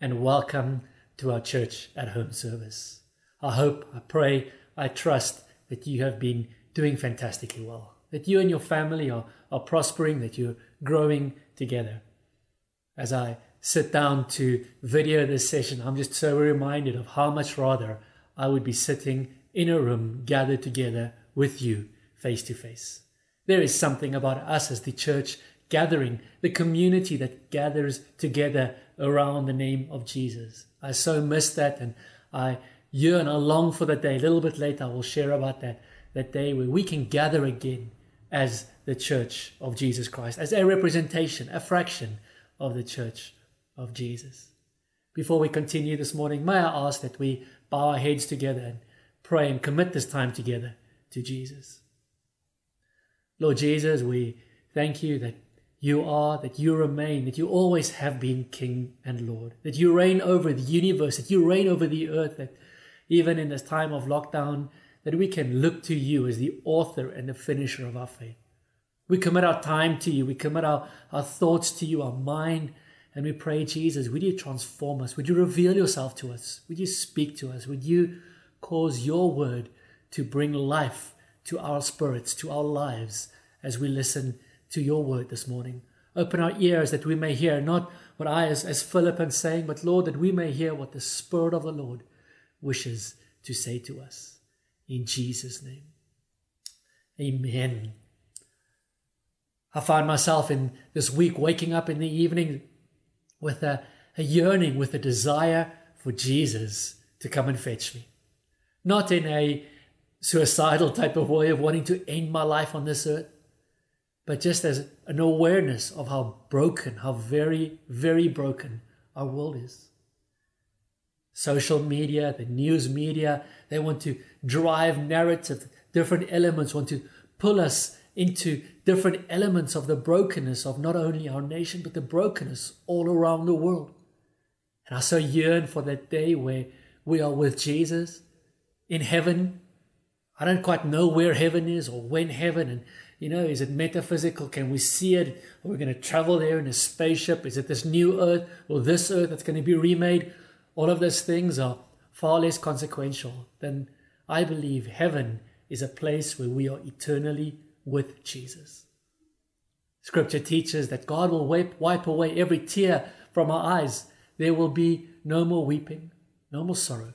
and welcome to our church at home service. I hope, I pray, I trust that you have been doing fantastically well, that you and your family are, are prospering, that you're growing together. As I sit down to video this session, I'm just so reminded of how much rather I would be sitting in a room gathered together with you face to face. There is something about us as the church gathering, the community that gathers together around the name of Jesus. I so miss that and I yearn, I long for that day. A little bit later, I will share about that, that day where we can gather again as the church of Jesus Christ, as a representation, a fraction of the church of Jesus. Before we continue this morning, may I ask that we bow our heads together and pray and commit this time together to Jesus. Lord Jesus, we thank you that you are, that you remain, that you always have been King and Lord, that you reign over the universe, that you reign over the earth, that even in this time of lockdown, that we can look to you as the author and the finisher of our faith. We commit our time to you, we commit our, our thoughts to you, our mind, and we pray, Jesus, would you transform us? Would you reveal yourself to us? Would you speak to us? Would you cause your word to bring life to our spirits, to our lives, as we listen to your word this morning. Open our ears that we may hear not what I, as, as Philip, am saying, but Lord, that we may hear what the Spirit of the Lord wishes to say to us. In Jesus' name. Amen. I find myself in this week waking up in the evening with a, a yearning, with a desire for Jesus to come and fetch me. Not in a suicidal type of way of wanting to end my life on this earth, but just as an awareness of how broken, how very, very broken our world is. Social media, the news media, they want to drive narrative, different elements want to pull us into different elements of the brokenness of not only our nation, but the brokenness all around the world. And I so yearn for that day where we are with Jesus in heaven. I don't quite know where heaven is or when heaven, and you know, is it metaphysical? Can we see it? Are we going to travel there in a spaceship? Is it this new earth or this earth that's going to be remade? All of those things are far less consequential than I believe heaven is a place where we are eternally with Jesus. Scripture teaches that God will wipe, wipe away every tear from our eyes. There will be no more weeping, no more sorrow,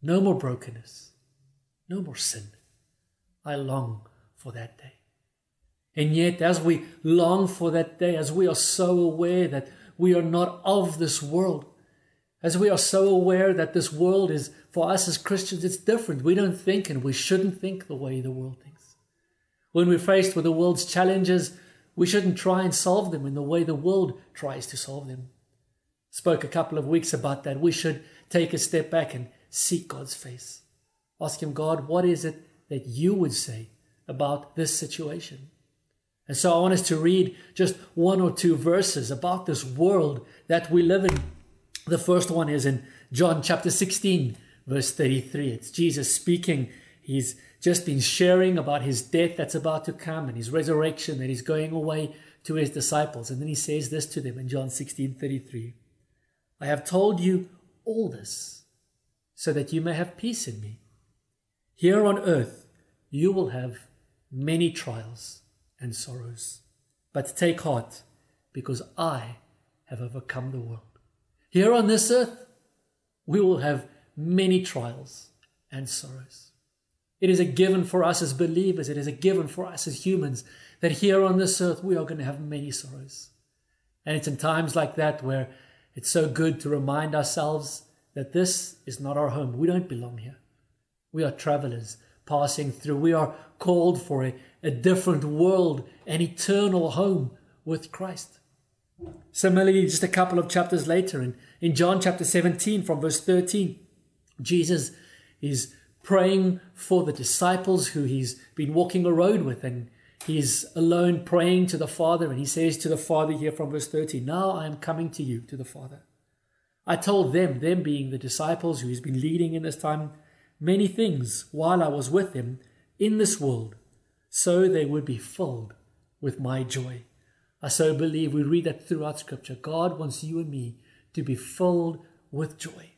no more brokenness, no more sin. I long for that day. And yet, as we long for that day, as we are so aware that we are not of this world, as we are so aware that this world is, for us as Christians, it's different. We don't think and we shouldn't think the way the world thinks. When we're faced with the world's challenges, we shouldn't try and solve them in the way the world tries to solve them. Spoke a couple of weeks about that. We should take a step back and seek God's face. Ask Him, God, what is it that you would say about this situation? And so I want us to read just one or two verses about this world that we live in. The first one is in John chapter 16, verse 33. It's Jesus speaking. He's just been sharing about his death that's about to come and his resurrection that he's going away to his disciples. And then he says this to them in John 16, 33. I have told you all this so that you may have peace in me. Here on earth, you will have many trials and sorrows. But take heart, because I have overcome the world. Here on this earth, we will have many trials and sorrows. It is a given for us as believers, it is a given for us as humans that here on this earth we are going to have many sorrows. And it's in times like that where it's so good to remind ourselves that this is not our home. We don't belong here. We are travelers passing through. We are called for a, a different world, an eternal home with Christ. Similarly, just a couple of chapters later in In John chapter 17, from verse 13, Jesus is praying for the disciples who he's been walking a road with, and he's alone praying to the Father. And he says to the Father here from verse 13, Now I am coming to you, to the Father. I told them, them being the disciples who he's been leading in this time, many things while I was with them in this world, so they would be filled with my joy. I so believe we read that throughout Scripture. God wants you and me to be filled with joy,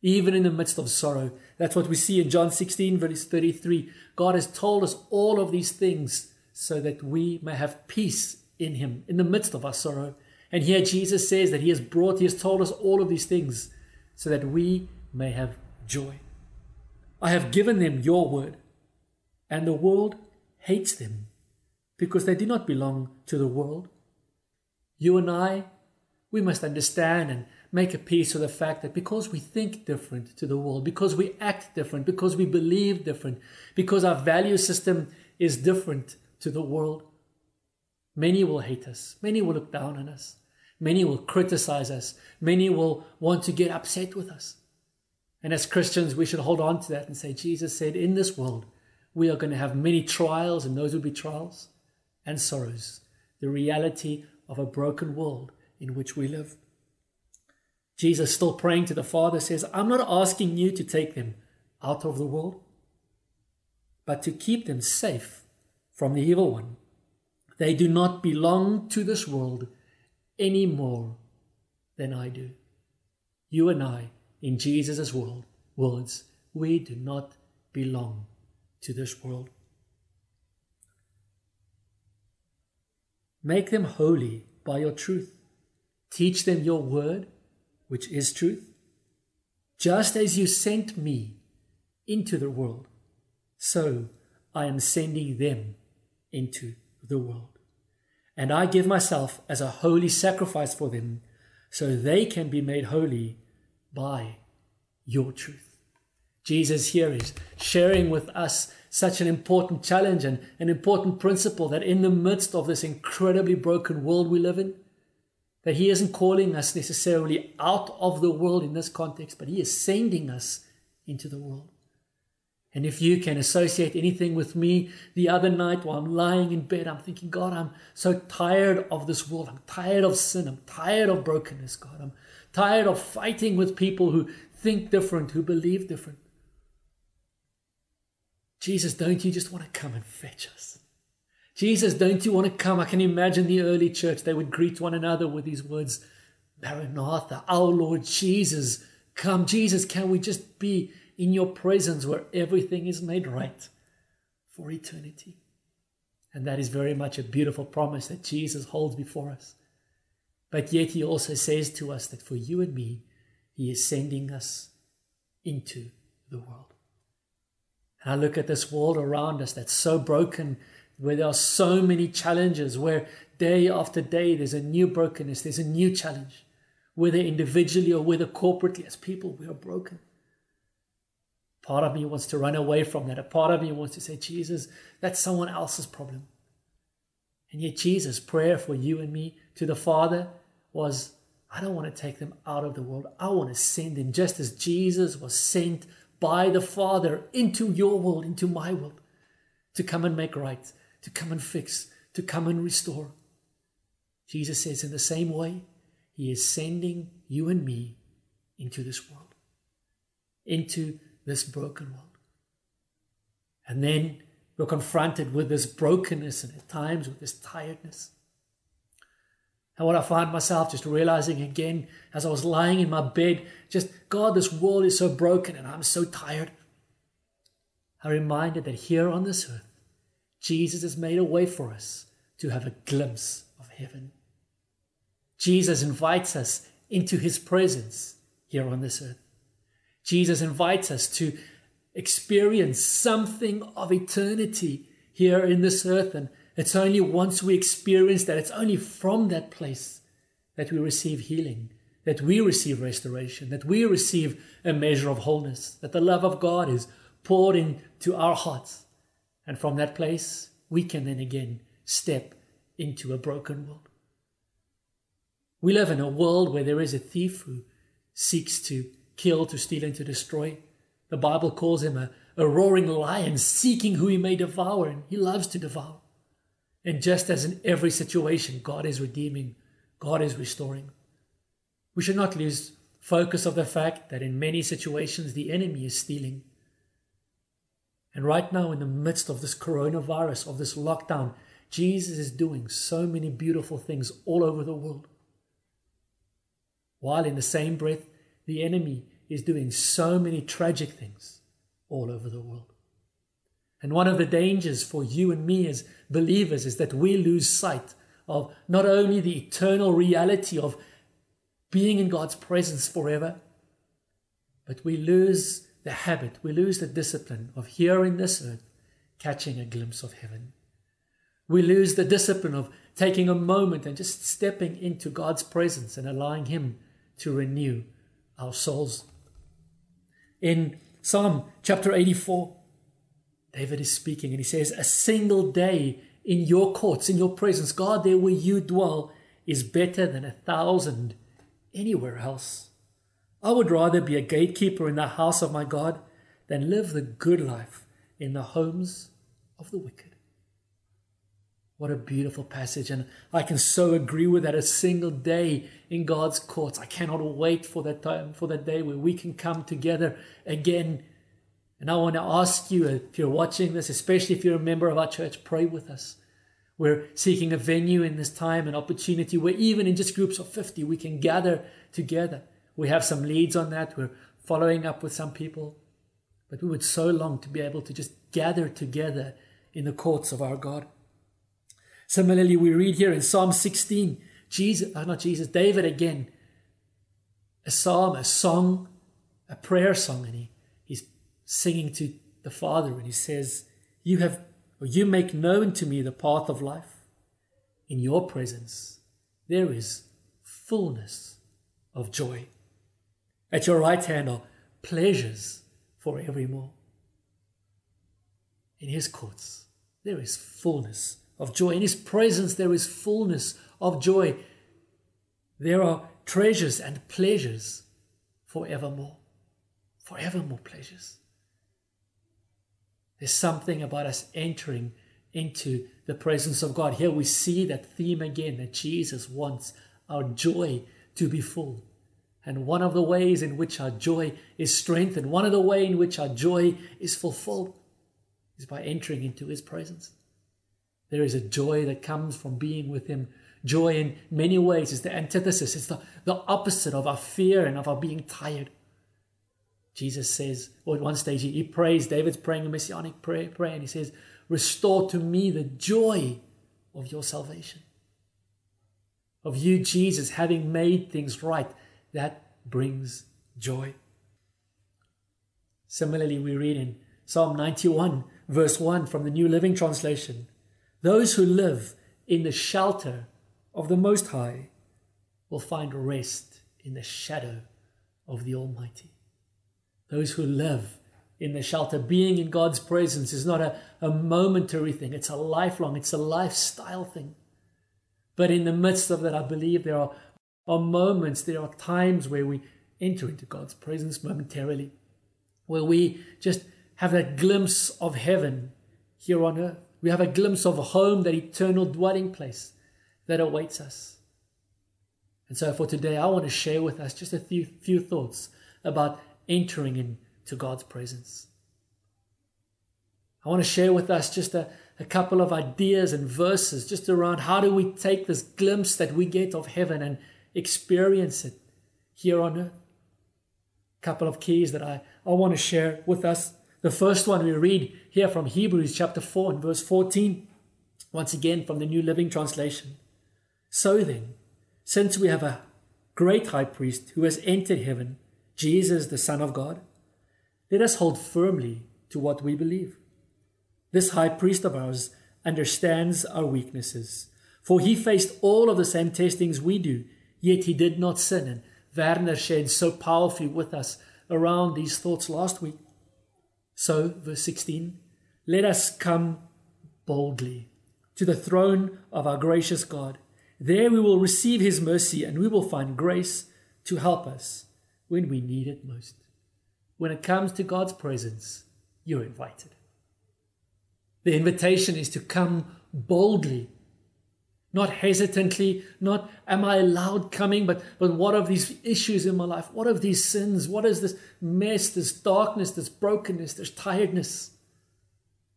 even in the midst of sorrow. That's what we see in John 16, verse 33. God has told us all of these things so that we may have peace in Him in the midst of our sorrow. And here Jesus says that He has brought, He has told us all of these things so that we may have joy. I have given them your word, and the world hates them because they do not belong to the world. You and I, we must understand and make a peace with the fact that because we think different to the world, because we act different, because we believe different, because our value system is different to the world, many will hate us, many will look down on us, many will criticize us, many will want to get upset with us. And as Christians, we should hold on to that and say, Jesus said, in this world, we are going to have many trials, and those will be trials and sorrows, the reality of a broken world in which we live. Jesus, still praying to the Father, says, I'm not asking you to take them out of the world, but to keep them safe from the evil one. They do not belong to this world any more than I do. You and I, in Jesus' world, words, we do not belong to this world. Make them holy by your truth. Teach them your word, which is truth. Just as you sent me into the world, so I am sending them into the world. And I give myself as a holy sacrifice for them, so they can be made holy by your truth. Jesus here is sharing with us such an important challenge and an important principle that in the midst of this incredibly broken world we live in, that He isn't calling us necessarily out of the world in this context, but He is sending us into the world. And if you can associate anything with me the other night while I'm lying in bed, I'm thinking, God, I'm so tired of this world. I'm tired of sin. I'm tired of brokenness, God. I'm tired of fighting with people who think different, who believe different. Jesus, don't you just want to come and fetch us? Jesus, don't you want to come? I can imagine the early church, they would greet one another with these words Maranatha, our Lord Jesus, come. Jesus, can we just be in your presence where everything is made right for eternity? And that is very much a beautiful promise that Jesus holds before us. But yet, he also says to us that for you and me, he is sending us into the world. And I look at this world around us that's so broken, where there are so many challenges, where day after day there's a new brokenness, there's a new challenge, whether individually or whether corporately, as people, we are broken. Part of me wants to run away from that. A part of me wants to say, Jesus, that's someone else's problem. And yet, Jesus' prayer for you and me to the Father was, I don't want to take them out of the world. I want to send them just as Jesus was sent by the Father into your world, into my world, to come and make right, to come and fix, to come and restore. Jesus says, in the same way, He is sending you and me into this world, into this broken world. And then we're confronted with this brokenness and at times with this tiredness. And what I find myself just realizing again as I was lying in my bed, just God, this world is so broken and I'm so tired. I'm reminded that here on this earth, Jesus has made a way for us to have a glimpse of heaven. Jesus invites us into his presence here on this earth. Jesus invites us to experience something of eternity here in this earth and it's only once we experience that, it's only from that place that we receive healing, that we receive restoration, that we receive a measure of wholeness, that the love of God is poured into our hearts. And from that place, we can then again step into a broken world. We live in a world where there is a thief who seeks to kill, to steal, and to destroy. The Bible calls him a, a roaring lion seeking who he may devour, and he loves to devour. And just as in every situation, God is redeeming, God is restoring. We should not lose focus of the fact that in many situations the enemy is stealing. And right now, in the midst of this coronavirus, of this lockdown, Jesus is doing so many beautiful things all over the world. While in the same breath, the enemy is doing so many tragic things all over the world. And one of the dangers for you and me as believers is that we lose sight of not only the eternal reality of being in God's presence forever, but we lose the habit, we lose the discipline of here in this earth catching a glimpse of heaven. We lose the discipline of taking a moment and just stepping into God's presence and allowing Him to renew our souls. In Psalm chapter 84, David is speaking and he says, A single day in your courts, in your presence, God, there where you dwell, is better than a thousand anywhere else. I would rather be a gatekeeper in the house of my God than live the good life in the homes of the wicked. What a beautiful passage. And I can so agree with that. A single day in God's courts. I cannot wait for that time, for that day where we can come together again. And I want to ask you, if you're watching this, especially if you're a member of our church, pray with us. We're seeking a venue in this time, an opportunity where even in just groups of 50, we can gather together. We have some leads on that. We're following up with some people. But we would so long to be able to just gather together in the courts of our God. Similarly, we read here in Psalm 16, Jesus, uh, not Jesus, David again, a psalm, a song, a prayer song, and he, singing to the Father, and he says, You have, or you make known to me the path of life. In your presence, there is fullness of joy. At your right hand are pleasures for evermore. In his courts, there is fullness of joy. In His presence, there is fullness of joy. There are treasures and pleasures forevermore. Forevermore pleasures. There's something about us entering into the presence of God. Here we see that theme again that Jesus wants our joy to be full. And one of the ways in which our joy is strengthened, one of the ways in which our joy is fulfilled, is by entering into His presence. There is a joy that comes from being with Him. Joy, in many ways, is the antithesis, it's the, the opposite of our fear and of our being tired. Jesus says, or at one stage, he, he prays, David's praying a messianic prayer, prayer, and he says, Restore to me the joy of your salvation. Of you, Jesus, having made things right. That brings joy. Similarly, we read in Psalm 91, verse 1 from the New Living Translation those who live in the shelter of the Most High will find rest in the shadow of the Almighty. Those who live in the shelter, being in God's presence, is not a, a momentary thing, it's a lifelong, it's a lifestyle thing. But in the midst of that, I believe there are, are moments, there are times where we enter into God's presence momentarily, where we just have that glimpse of heaven here on earth. We have a glimpse of home, that eternal dwelling place that awaits us. And so for today, I want to share with us just a few, few thoughts about entering into God's presence. I want to share with us just a, a couple of ideas and verses just around how do we take this glimpse that we get of heaven and experience it here on earth. A couple of keys that I, I want to share with us the first one we read here from Hebrews chapter 4 and verse 14, once again from the New Living Translation. So then, since we have a great high priest who has entered heaven, Jesus, the Son of God, let us hold firmly to what we believe. This high priest of ours understands our weaknesses, for he faced all of the same testings we do, yet he did not sin. And Werner shared so powerfully with us around these thoughts last week. So, verse 16, let us come boldly to the throne of our gracious God. There we will receive his mercy and we will find grace to help us when we need it most. When it comes to God's presence, you're invited. The invitation is to come boldly, not hesitantly, not am I allowed coming, but, but what of these issues in my life? What of these sins? What is this mess, this darkness, this brokenness, this tiredness?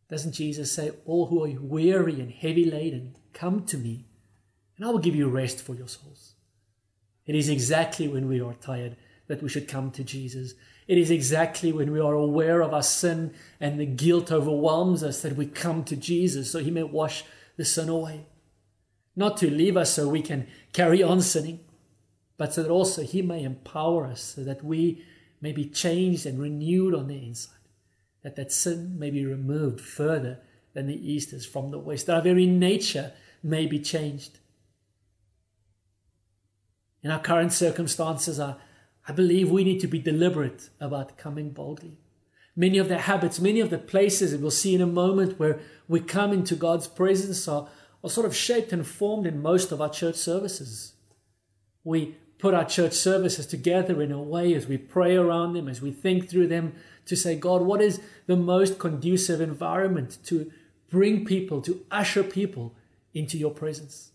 Doesn't Jesus say, All who are weary and heavy laden, come to me, and I will give you rest for your souls? It is exactly when we are tired that we should come to Jesus. It is exactly when we are aware of our sin and the guilt overwhelms us that we come to Jesus so he may wash the sin away. Not to leave us so we can carry on sinning, but so that also he may empower us so that we may be changed and renewed on the inside that that sin may be removed further than the east is from the west, that our very nature may be changed. In our current circumstances, I, I believe we need to be deliberate about coming boldly. Many of the habits, many of the places that we'll see in a moment where we come into God's presence are, are sort of shaped and formed in most of our church services. We put our church services together in a way as we pray around them, as we think through them, to say, God, what is the most conducive environment to bring people, to usher people into your presence?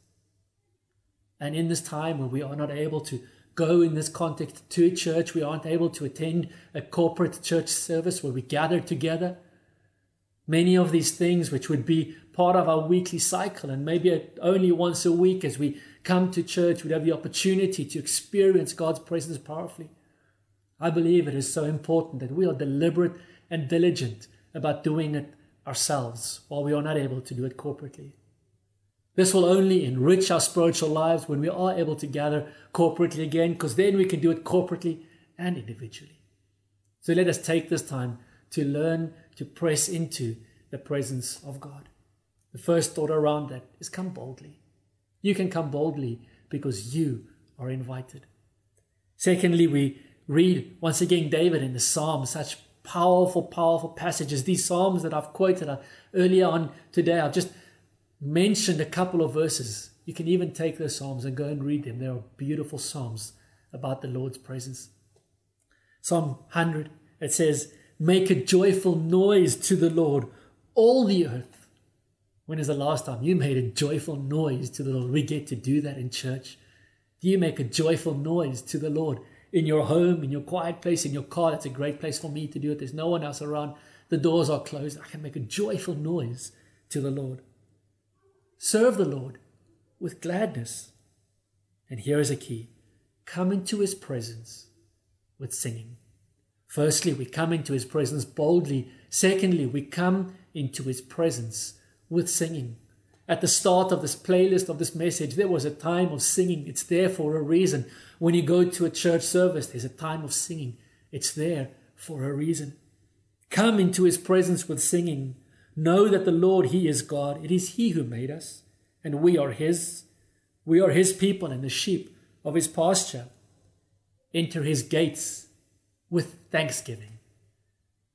And in this time where we are not able to go in this context to church, we aren't able to attend a corporate church service where we gather together. Many of these things, which would be part of our weekly cycle, and maybe only once a week as we come to church, we'd have the opportunity to experience God's presence powerfully. I believe it is so important that we are deliberate and diligent about doing it ourselves while we are not able to do it corporately. This will only enrich our spiritual lives when we are able to gather corporately again, because then we can do it corporately and individually. So let us take this time to learn to press into the presence of God. The first thought around that is come boldly. You can come boldly because you are invited. Secondly, we read once again David in the Psalms, such powerful, powerful passages. These Psalms that I've quoted earlier on today, I've just mentioned a couple of verses. You can even take those Psalms and go and read them. They are beautiful Psalms about the Lord's presence. Psalm 100, it says, Make a joyful noise to the Lord, all the earth. When is the last time you made a joyful noise to the Lord? We get to do that in church. Do you make a joyful noise to the Lord? in your home, in your quiet place, in your car. That's a great place for me to do it. There's no one else around. The doors are closed. I can make a joyful noise to the Lord. Serve the Lord with gladness. And here is a key come into his presence with singing. Firstly, we come into his presence boldly. Secondly, we come into his presence with singing. At the start of this playlist of this message, there was a time of singing. It's there for a reason. When you go to a church service, there's a time of singing. It's there for a reason. Come into his presence with singing. Know that the Lord, he is God. It is he who made us, and we are his. We are his people and the sheep of his pasture. Enter his gates with thanksgiving.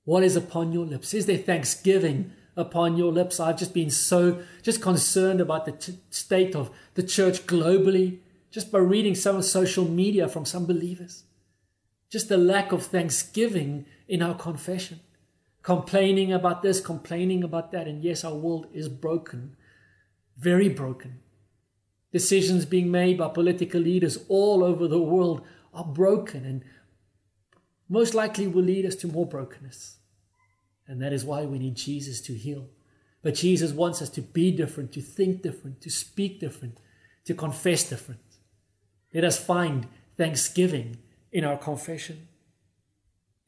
What is upon your lips? Is there thanksgiving upon your lips. I've just been so just concerned about the t- state of the church globally, just by reading some social media from some believers. Just the lack of thanksgiving in our confession. Complaining about this, complaining about that. And yes, our world is broken, very broken. Decisions being made by political leaders all over the world are broken and most likely will lead us to more brokenness. And that is why we need Jesus to heal. But Jesus wants us to be different, to think different, to speak different, to confess different. Let us find thanksgiving in our confession.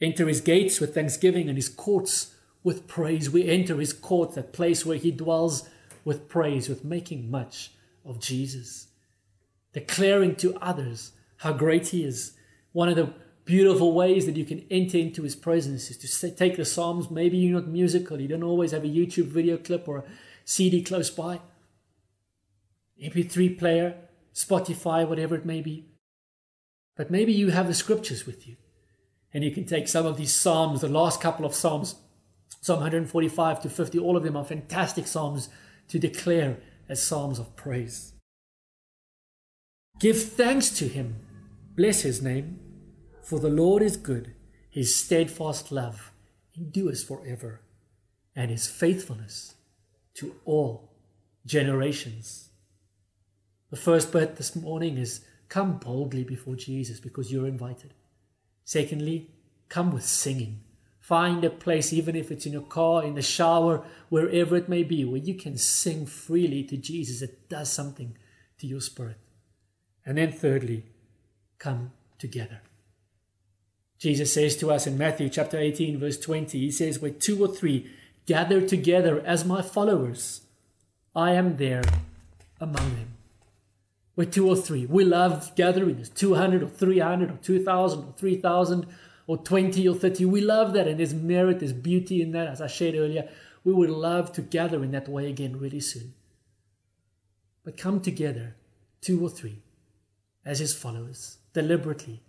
Enter his gates with thanksgiving and his courts with praise. We enter his court, that place where he dwells with praise, with making much of Jesus, declaring to others how great he is. One of the beautiful ways that you can enter into his presence is to take the Psalms. Maybe you're not musical, you don't always have a YouTube video clip or a CD close by. MP3 player, Spotify, whatever it may be. But maybe you have the scriptures with you. And you can take some of these Psalms, the last couple of Psalms, Psalm 145 to 50, all of them are fantastic Psalms to declare as Psalms of praise. Give thanks to him, bless his name For the Lord is good, his steadfast love endures forever, and his faithfulness to all generations. The first bit this morning is come boldly before Jesus because you're invited. Secondly, come with singing. Find a place, even if it's in your car, in the shower, wherever it may be, where you can sing freely to Jesus. It does something to your spirit. And then, thirdly, come together. Jesus says to us in Matthew chapter 18, verse 20, He says, Where two or three gather together as my followers, I am there among them. Or three, we love gathering, there's 200 or 300 or 2,000 or 3,000 or 20 or 30. We love that, and there's merit, there's beauty in that, as I shared earlier. We would love to gather in that way again really soon. But come together, two or three, as his followers, deliberately,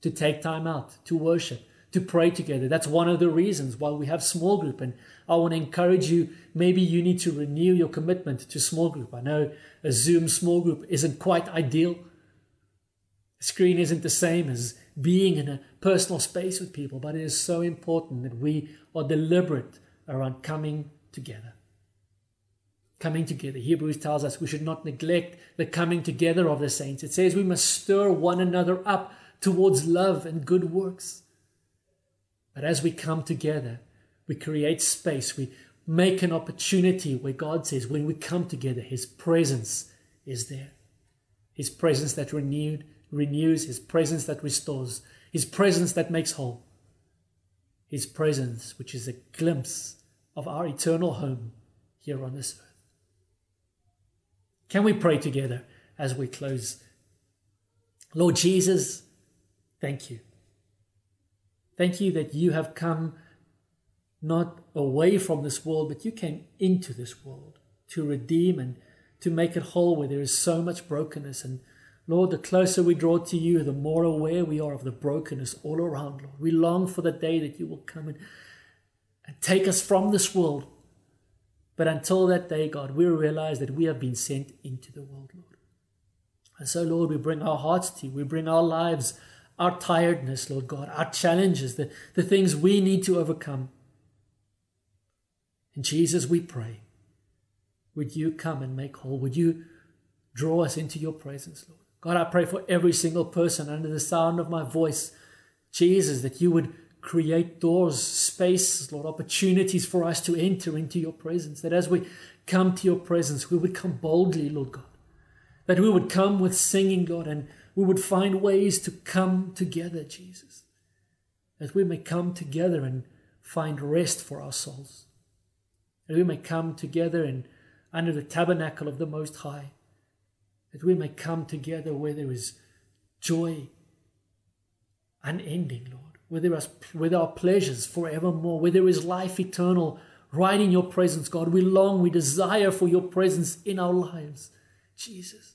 to take time out, to worship, to pray together. That's one of the reasons why we have small group. And I want to encourage you, maybe you need to renew your commitment to small group. I know a Zoom small group isn't quite ideal. Screen isn't the same as being in a personal space with people, but it is so important that we are deliberate around coming together. Coming together. Hebrews tells us we should not neglect the coming together of the saints. It says we must stir one another up towards love and good works. But as we come together, we create space. We make an opportunity where God says, when we come together, His presence is there. His presence that renewed, renews, His presence that restores, His presence that makes whole. His presence, which is a glimpse of our eternal home here on this earth. Can we pray together as we close? Lord Jesus, thank you. Thank you that you have come not away from this world, but you came into this world to redeem and to make it whole where there is so much brokenness. And Lord, the closer we draw to you, the more aware we are of the brokenness all around, Lord. We long for the day that you will come and, and take us from this world. But until that day, God, we realize that we have been sent into the world, Lord. And so, Lord, we bring our hearts to you. We bring our lives, our tiredness, Lord God, our challenges, the, the things we need to overcome. And Jesus, we pray, would you come and make whole? Would you draw us into your presence, Lord? God, I pray for every single person under the sound of my voice, Jesus, that you would create doors, spaces, Lord, opportunities for us to enter into your presence. That as we come to your presence, we would come boldly, Lord God. That we would come with singing, God, and we would find ways to come together, Jesus. That we may come together and find rest for our souls. That we may come together and under the tabernacle of the Most High. That we may come together where there is joy unending, Lord where there, is, where there are pleasures forevermore, where there is life eternal, right in your presence, God. We long, we desire for your presence in our lives, Jesus.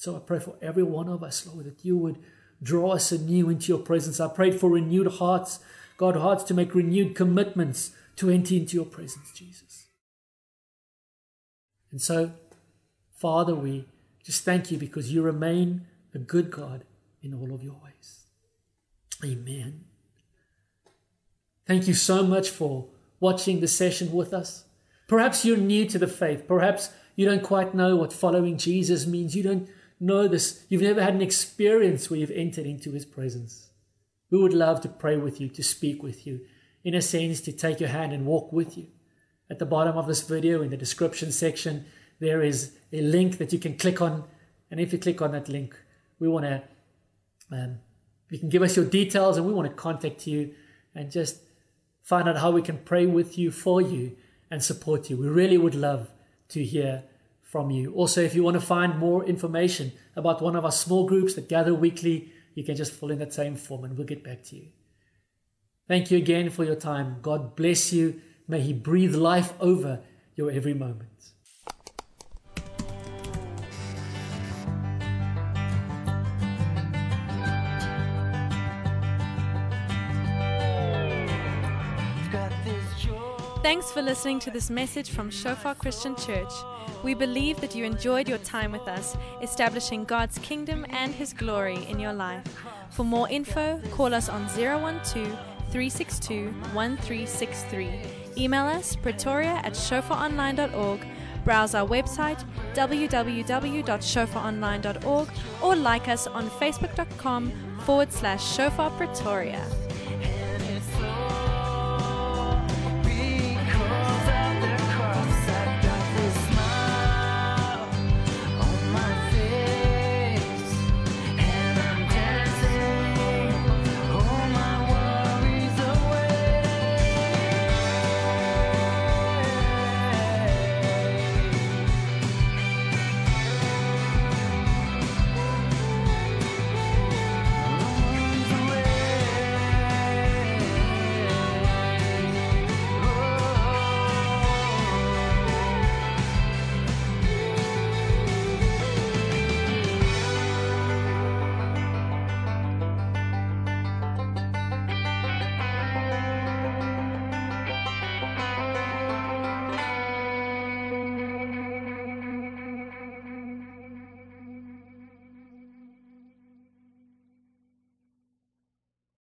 So I pray for every one of us, Lord, that you would draw us anew into your presence. I prayed for renewed hearts, God, hearts to make renewed commitments to enter into your presence, Jesus. And so, Father, we just thank you because you remain a good God in all of your ways. Amen. Thank you so much for watching the session with us. Perhaps you're new to the faith. Perhaps you don't quite know what following Jesus means. You don't know this. You've never had an experience where you've entered into his presence. We would love to pray with you, to speak with you, in a sense, to take your hand and walk with you. At the bottom of this video, in the description section, there is a link that you can click on. And if you click on that link, we want to um, you can give us your details and we want to contact you and just find out how we can pray with you, for you, and support you. We really would love to hear from you. Also, if you want to find more information about one of our small groups that gather weekly, you can just fill in that same form and we'll get back to you. Thank you again for your time. God bless you. May He breathe life over your every moment. Thanks for listening to this message from Shofar Christian Church. We believe that you enjoyed your time with us, establishing God's kingdom and His glory in your life. For more info, call us on 012 362 1363. Email us pretoria at shofaronline.org. Browse our website www.shofaronline.org or like us on facebook.com forward slash shofar pretoria.